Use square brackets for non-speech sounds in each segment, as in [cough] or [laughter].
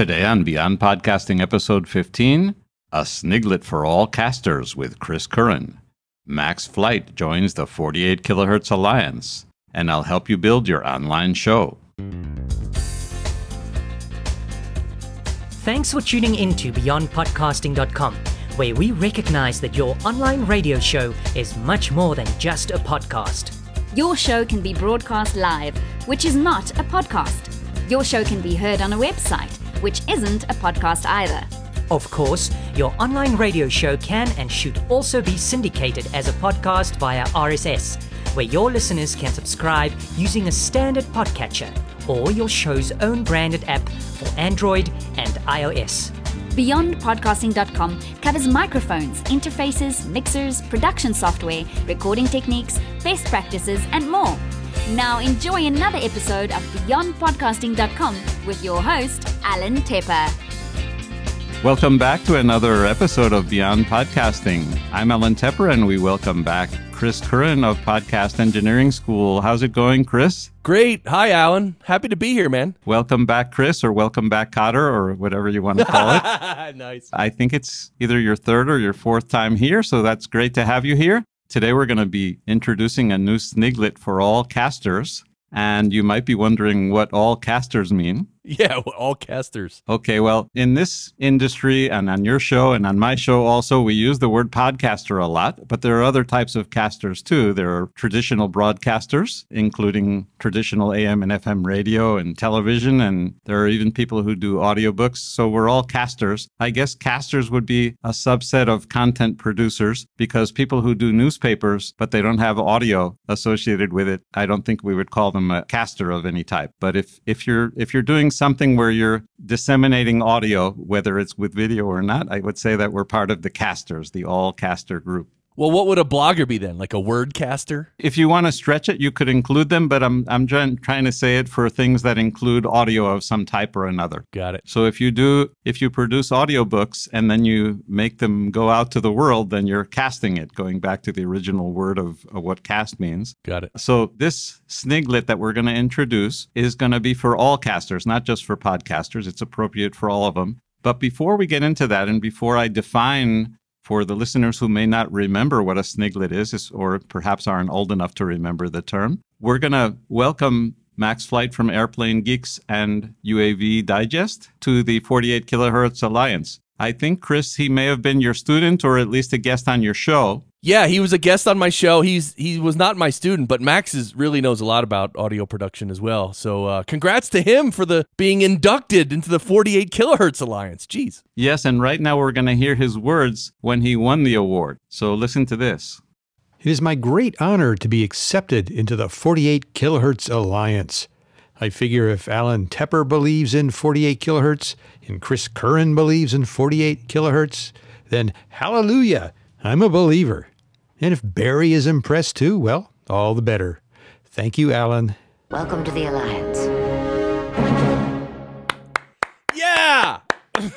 Today on Beyond Podcasting Episode 15, a sniglet for all casters with Chris Curran. Max Flight joins the 48 Kilohertz Alliance, and I'll help you build your online show. Thanks for tuning in to BeyondPodcasting.com, where we recognize that your online radio show is much more than just a podcast. Your show can be broadcast live, which is not a podcast. Your show can be heard on a website, which isn't a podcast either. Of course, your online radio show can and should also be syndicated as a podcast via RSS, where your listeners can subscribe using a standard podcatcher or your show's own branded app for Android and iOS. BeyondPodcasting.com covers microphones, interfaces, mixers, production software, recording techniques, best practices, and more. Now enjoy another episode of BeyondPodcasting.com with your host, Alan Tepper. Welcome back to another episode of Beyond Podcasting. I'm Alan Tepper, and we welcome back Chris Curran of Podcast Engineering School. How's it going, Chris? Great. Hi, Alan. Happy to be here, man. Welcome back, Chris, or welcome back, Cotter, or whatever you want to call it. [laughs] nice. I think it's either your third or your fourth time here, so that's great to have you here. Today, we're going to be introducing a new sniglet for all casters. And you might be wondering what all casters mean. [laughs] Yeah, all casters. Okay, well, in this industry and on your show and on my show also, we use the word podcaster a lot, but there are other types of casters too. There are traditional broadcasters, including traditional AM and FM radio and television, and there are even people who do audiobooks. So we're all casters. I guess casters would be a subset of content producers because people who do newspapers, but they don't have audio associated with it, I don't think we would call them a caster of any type. But if if you're if you're doing something where you're disseminating audio, whether it's with video or not, I would say that we're part of the casters, the all caster group. Well, what would a blogger be then? Like a word caster? If you want to stretch it, you could include them, but I'm I'm trying trying to say it for things that include audio of some type or another. Got it. So if you do if you produce audiobooks and then you make them go out to the world, then you're casting it, going back to the original word of, of what cast means. Got it. So this sniglet that we're going to introduce is going to be for all casters, not just for podcasters. It's appropriate for all of them. But before we get into that and before I define for the listeners who may not remember what a sniglet is, or perhaps aren't old enough to remember the term, we're going to welcome Max Flight from Airplane Geeks and UAV Digest to the 48 Kilohertz Alliance. I think, Chris, he may have been your student or at least a guest on your show. Yeah, he was a guest on my show. He's he was not my student, but Max is really knows a lot about audio production as well. So uh, congrats to him for the being inducted into the 48 Kilohertz Alliance. Jeez. Yes, and right now we're going to hear his words when he won the award. So listen to this. It is my great honor to be accepted into the 48 Kilohertz Alliance. I figure if Alan Tepper believes in 48 kilohertz and Chris Curran believes in 48 kilohertz, then hallelujah, I'm a believer. And if Barry is impressed too, well, all the better. Thank you, Alan. Welcome to the Alliance. Yeah. [laughs]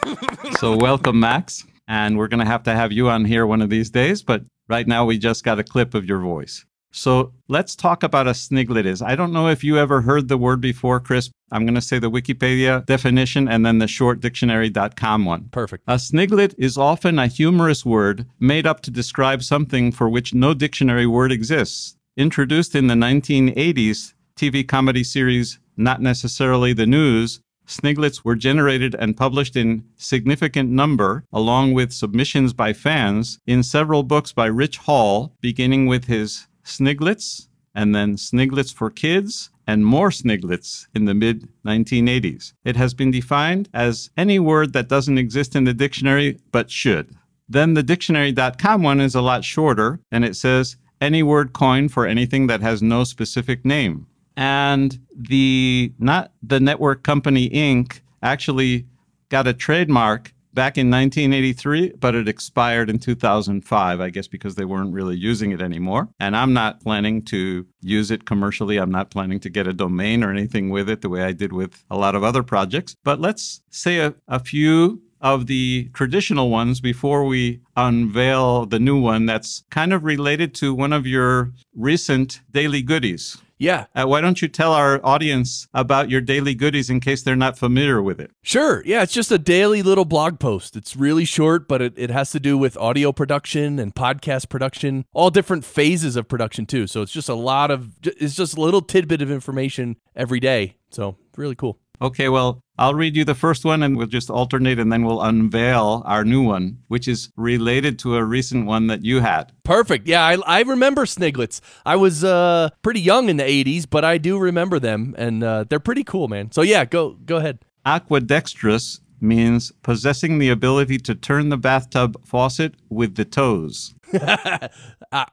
So welcome, Max. And we're going to have to have you on here one of these days, but right now we just got a clip of your voice. So let's talk about a sniglet is. I don't know if you ever heard the word before, Chris. I'm going to say the Wikipedia definition and then the shortdictionary.com one. Perfect. A sniglet is often a humorous word made up to describe something for which no dictionary word exists. Introduced in the 1980s TV comedy series Not Necessarily the News, sniglets were generated and published in significant number, along with submissions by fans, in several books by Rich Hall, beginning with his Sniglets, and then Sniglets for Kids, and more Sniglets in the mid 1980s. It has been defined as any word that doesn't exist in the dictionary but should. Then the dictionary.com one is a lot shorter, and it says any word coined for anything that has no specific name. And the not the network company Inc. actually got a trademark back in 1983, but it expired in 2005, I guess because they weren't really using it anymore. And I'm not planning to use it commercially. I'm not planning to get a domain or anything with it the way I did with a lot of other projects. But let's say a, a few of the traditional ones before we unveil the new one that's kind of related to one of your recent daily goodies. Yeah, Uh, why don't you tell our audience about your daily goodies in case they're not familiar with it? Sure. Yeah, it's just a daily little blog post. It's really short, but it, it has to do with audio production and podcast production, all different phases of production too. So it's just a lot of it's just a little tidbit of information every day. So really cool. Okay, well, I'll read you the first one and we'll just alternate and then we'll unveil our new one, which is related to a recent one that you had. Perfect. Yeah, I, I remember Sniglets. I was uh, pretty young in the 80s, but I do remember them and uh, they're pretty cool, man. So yeah, go go ahead. Aquadextrous means possessing the ability to turn the bathtub faucet with the toes. [laughs]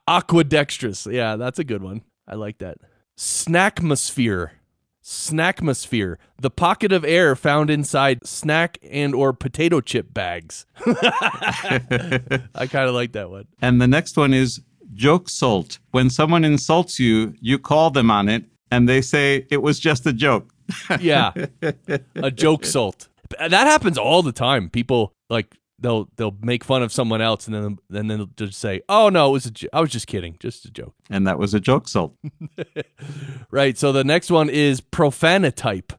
Aquadextrous. Yeah, that's a good one. I like that. Snackmosphere. Snackmosphere, the pocket of air found inside snack and or potato chip bags. [laughs] I kind of like that one. And the next one is joke salt. When someone insults you, you call them on it and they say it was just a joke. Yeah, a joke salt. That happens all the time. People like they'll they'll make fun of someone else and then and then they'll just say, "Oh no, it was a jo- I was just kidding, just a joke." And that was a joke salt. [laughs] Right. So the next one is profanotype.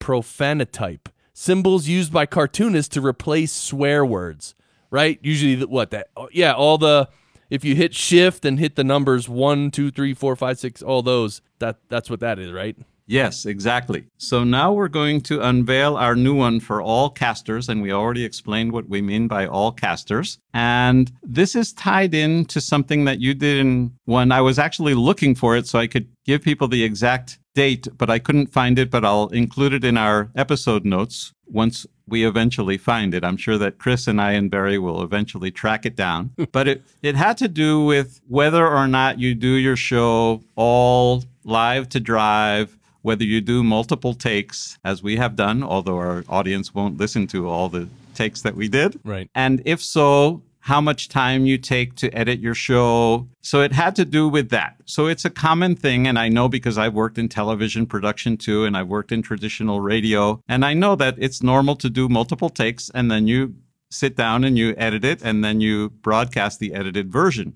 Profanotype. Symbols used by cartoonists to replace swear words. Right. Usually, the, what that? oh, Yeah. All the if you hit shift and hit the numbers one, two, three, four, five, six, all those. That that's what that is, right? Yes, exactly. So now we're going to unveil our new one for all casters, and we already explained what we mean by all casters. And this is tied in to something that you did in one. I was actually looking for it so I could give people the exact date, but I couldn't find it, but I'll include it in our episode notes once we eventually find it. I'm sure that Chris and I and Barry will eventually track it down. [laughs] but it, it had to do with whether or not you do your show all live to drive whether you do multiple takes, as we have done, although our audience won't listen to all the takes that we did. Right. And if so, how much time you take to edit your show. So it had to do with that. So it's a common thing. And I know because I've worked in television production too, and I've worked in traditional radio. And I know that it's normal to do multiple takes and then you sit down and you edit it and then you broadcast the edited version.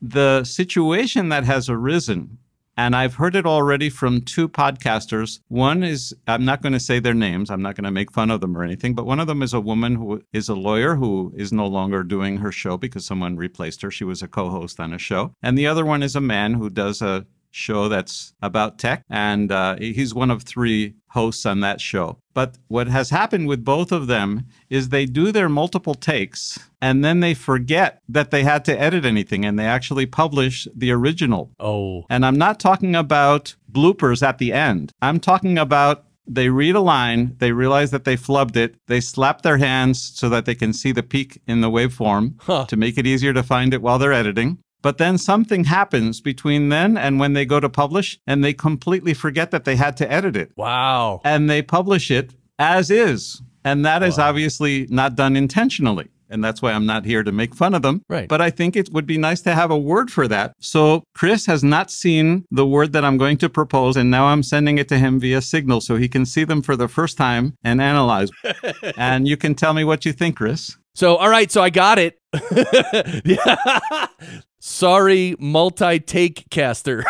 The situation that has arisen and I've heard it already from two podcasters. One is, I'm not going to say their names. I'm not going to make fun of them or anything, but one of them is a woman who is a lawyer who is no longer doing her show because someone replaced her. She was a co host on a show. And the other one is a man who does a show that's about tech. And uh, he's one of three hosts on that show. But what has happened with both of them is they do their multiple takes and then they forget that they had to edit anything and they actually publish the original. Oh. And I'm not talking about bloopers at the end. I'm talking about they read a line, they realize that they flubbed it, they slap their hands so that they can see the peak in the waveform Huh. to make it easier to find it while they're editing. But then something happens between then and when they go to publish, and they completely forget that they had to edit it. Wow. And they publish it as is. And that is obviously not done intentionally. And that's why I'm not here to make fun of them. Right. But I think it would be nice to have a word for that. So Chris has not seen the word that I'm going to propose, and now I'm sending it to him via Signal so he can see them for the first time and analyze. [laughs] and you can tell me what you think, Chris. So, all right, so I got it. [laughs] Yeah. Sorry, multi take caster.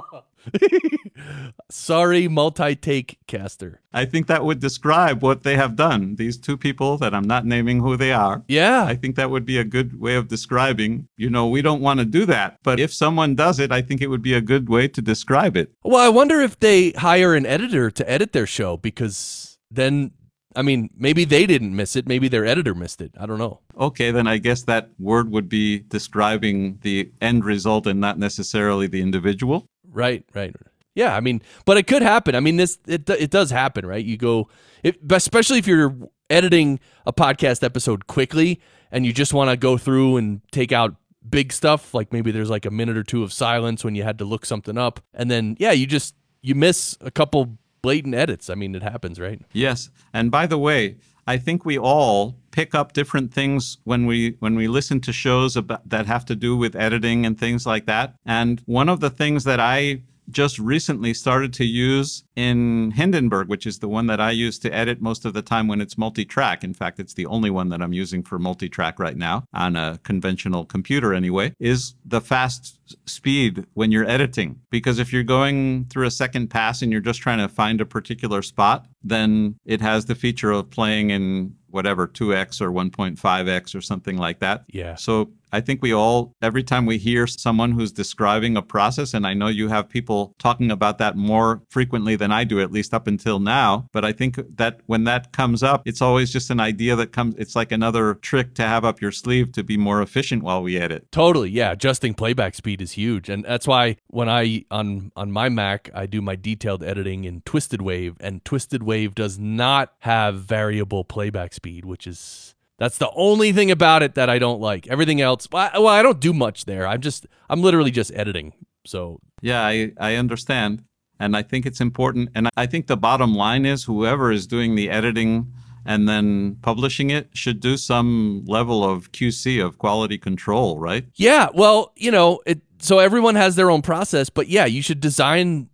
[laughs] Sorry, multi take caster. I think that would describe what they have done. These two people that I'm not naming who they are. Yeah. I think that would be a good way of describing, you know, we don't want to do that. But if someone does it, I think it would be a good way to describe it. Well, I wonder if they hire an editor to edit their show because then, I mean, maybe they didn't miss it. Maybe their editor missed it. I don't know. Okay, then I guess that word would be describing the end result and not necessarily the individual. Right, right. Yeah, I mean, but it could happen. I mean, this it it does happen, right? You go, it, especially if you're editing a podcast episode quickly and you just want to go through and take out big stuff, like maybe there's like a minute or two of silence when you had to look something up, and then yeah, you just you miss a couple blatant edits. I mean, it happens, right? Yes. And by the way, I think we all pick up different things when we when we listen to shows about, that have to do with editing and things like that. And one of the things that I just recently started to use in Hindenburg, which is the one that I use to edit most of the time when it's multi track. In fact, it's the only one that I'm using for multi track right now on a conventional computer anyway, is the fast speed when you're editing. Because if you're going through a second pass and you're just trying to find a particular spot, then it has the feature of playing in whatever 2x or 1.5x or something like that. Yeah. So I think we all, every time we hear someone who's describing a process, and I know you have people talking about that more frequently than I do, at least up until now. But I think that when that comes up, it's always just an idea that comes, it's like another trick to have up your sleeve to be more efficient while we edit. Totally, yeah. Adjusting playback speed is huge, and that's why when I on on my Mac I do my detailed editing in Twisted Wave, and Twisted Wave does not have variable playback speed, which is that's the only thing about it that I don't like. Everything else, well, I, well, I don't do much there. I'm just I'm literally just editing. So Yeah, I, I understand. And I think it's important. And I think the bottom line is whoever is doing the editing and then publishing it should do some level of QC of quality control, right? Yeah, well, you know, it so everyone has their own process, but yeah, you should design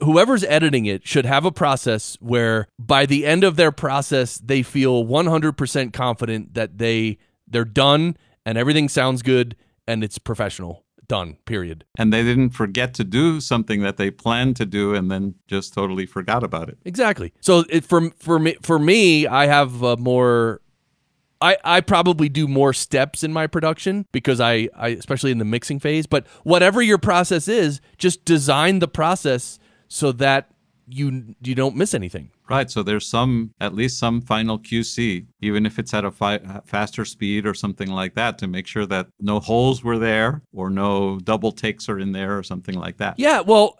whoever's editing it should have a process where by the end of their process they feel 100% confident that they they're done and everything sounds good and it's professional. Done. Period. And they didn't forget to do something that they planned to do and then just totally forgot about it. Exactly. So it, for for me for me, I have a more. I, I probably do more steps in my production because I, I especially in the mixing phase. But whatever your process is, just design the process so that you you don't miss anything. Right. So there's some, at least some final QC, even if it's at a fi- faster speed or something like that, to make sure that no holes were there or no double takes are in there or something like that. Yeah, well,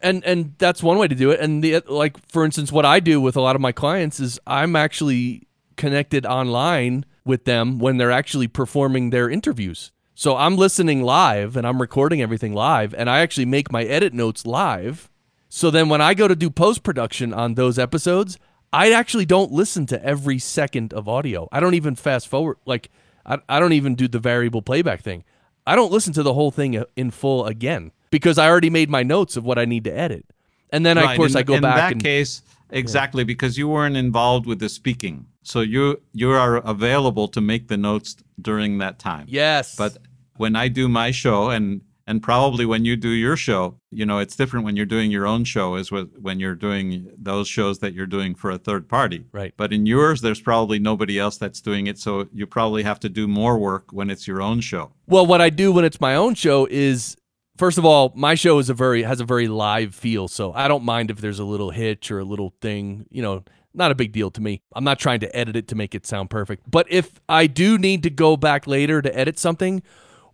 and and that's one way to do it. And the like, for instance, what I do with a lot of my clients is I'm actually connected online with them when they're actually performing their interviews. So I'm listening live and I'm recording everything live, and I actually make my edit notes live. So then when I go to do post production on those episodes, I actually don't listen to every second of audio. I don't even fast forward. Like I, I don't even do the variable playback thing. I don't listen to the whole thing uh, in full again because I already made my notes of what I need to edit. And then, Right, of course, in, I go in back In that and case, exactly because you weren't involved with the speaking, so you you are available to make the notes during that time. yes, But when I do my show, and and probably when you do your show, you know, it's different when you're doing your own show as with when you're doing those shows that you're doing for a third party. Right. But in yours, there's probably nobody else that's doing it, so you probably have to do more work when it's your own show. Well, what I do when it's my own show is first of all, my show is a very has a very live feel, so I don't mind if there's a little hitch or a little thing, you know, not a big deal to me. I'm not trying to edit it to make it sound perfect. But if I do need to go back later to edit something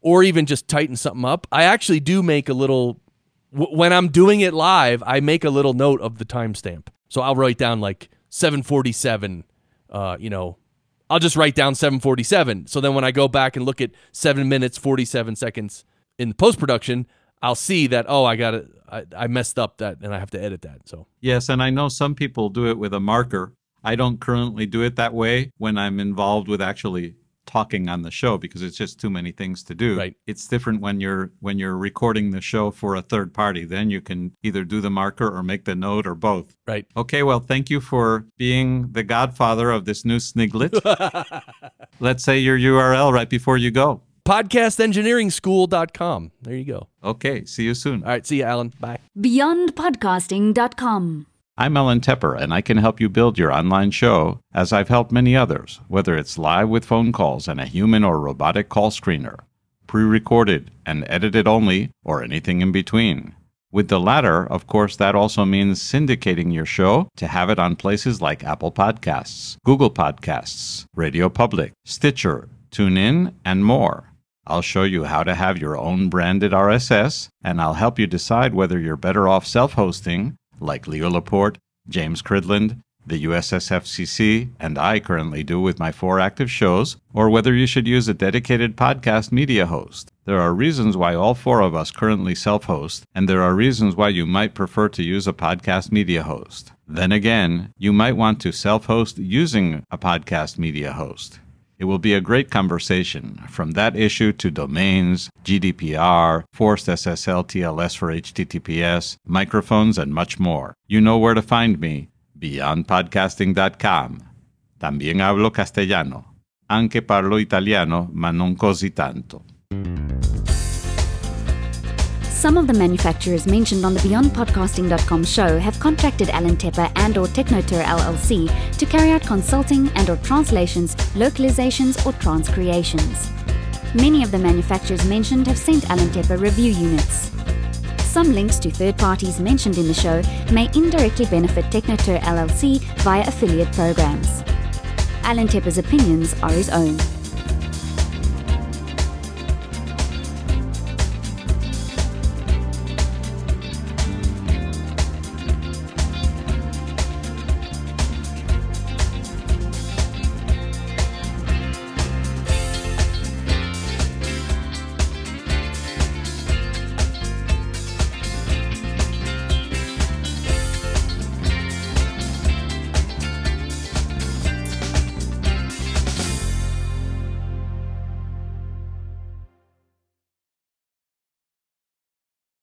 or even just tighten something up, I actually do make a little w- when I'm doing it live, I make a little note of the timestamp. So I'll write down like 747 uh, you know, I'll just write down 747. So then when I go back and look at 7 minutes 47 seconds in post production, I'll see that oh, I got it I, I messed up that and I have to edit that. So Yes, and I know some people do it with a marker. I don't currently do it that way when I'm involved with actually talking on the show because it's just too many things to do. Right. It's different when you're when you're recording the show for a third party. Then you can either do the marker or make the note or both. right. Okay, well, thank you for being the godfather of this new sniglet. [laughs] Let's say your URL right before you go. Podcastengineeringschool.com. There you go. Okay, see you soon. All right, see you, Alan. Bye. beyondpodcasting.com. I'm Alan Tepper, and I can help you build your online show as I've helped many others, whether it's live with phone calls and a human or robotic call screener, pre recorded and edited only, or anything in between. With the latter, of course, that also means syndicating your show to have it on places like Apple Podcasts, Google Podcasts, Radio Public, Stitcher, TuneIn, and more. I'll show you how to have your own branded RSS, and I'll help you decide whether you're better off self hosting, like Leo Laporte, James Cridland, the USSFCC, and I currently do with my four active shows, or whether you should use a dedicated podcast media host. There are reasons why all four of us currently self host, and there are reasons why you might prefer to use a podcast media host. Then again, you might want to self host using a podcast media host. It will be a great conversation, from that issue to domains, GDPR, forced SSL TLS for HTTPS, microphones, and much more. You know where to find me, beyondpodcasting.com. También hablo castellano. aunque parlo italiano, ma non così tanto. Some of the manufacturers mentioned on the BeyondPodcasting.com show have contracted Alan Tepper and or Technotour LLC to carry out consulting and or translations, localizations or transcreations. Many of the manufacturers mentioned have sent Alan Tepper review units. Some links to third parties mentioned in the show may indirectly benefit Technotour LLC via affiliate programs. Alan Tepper's opinions are his own.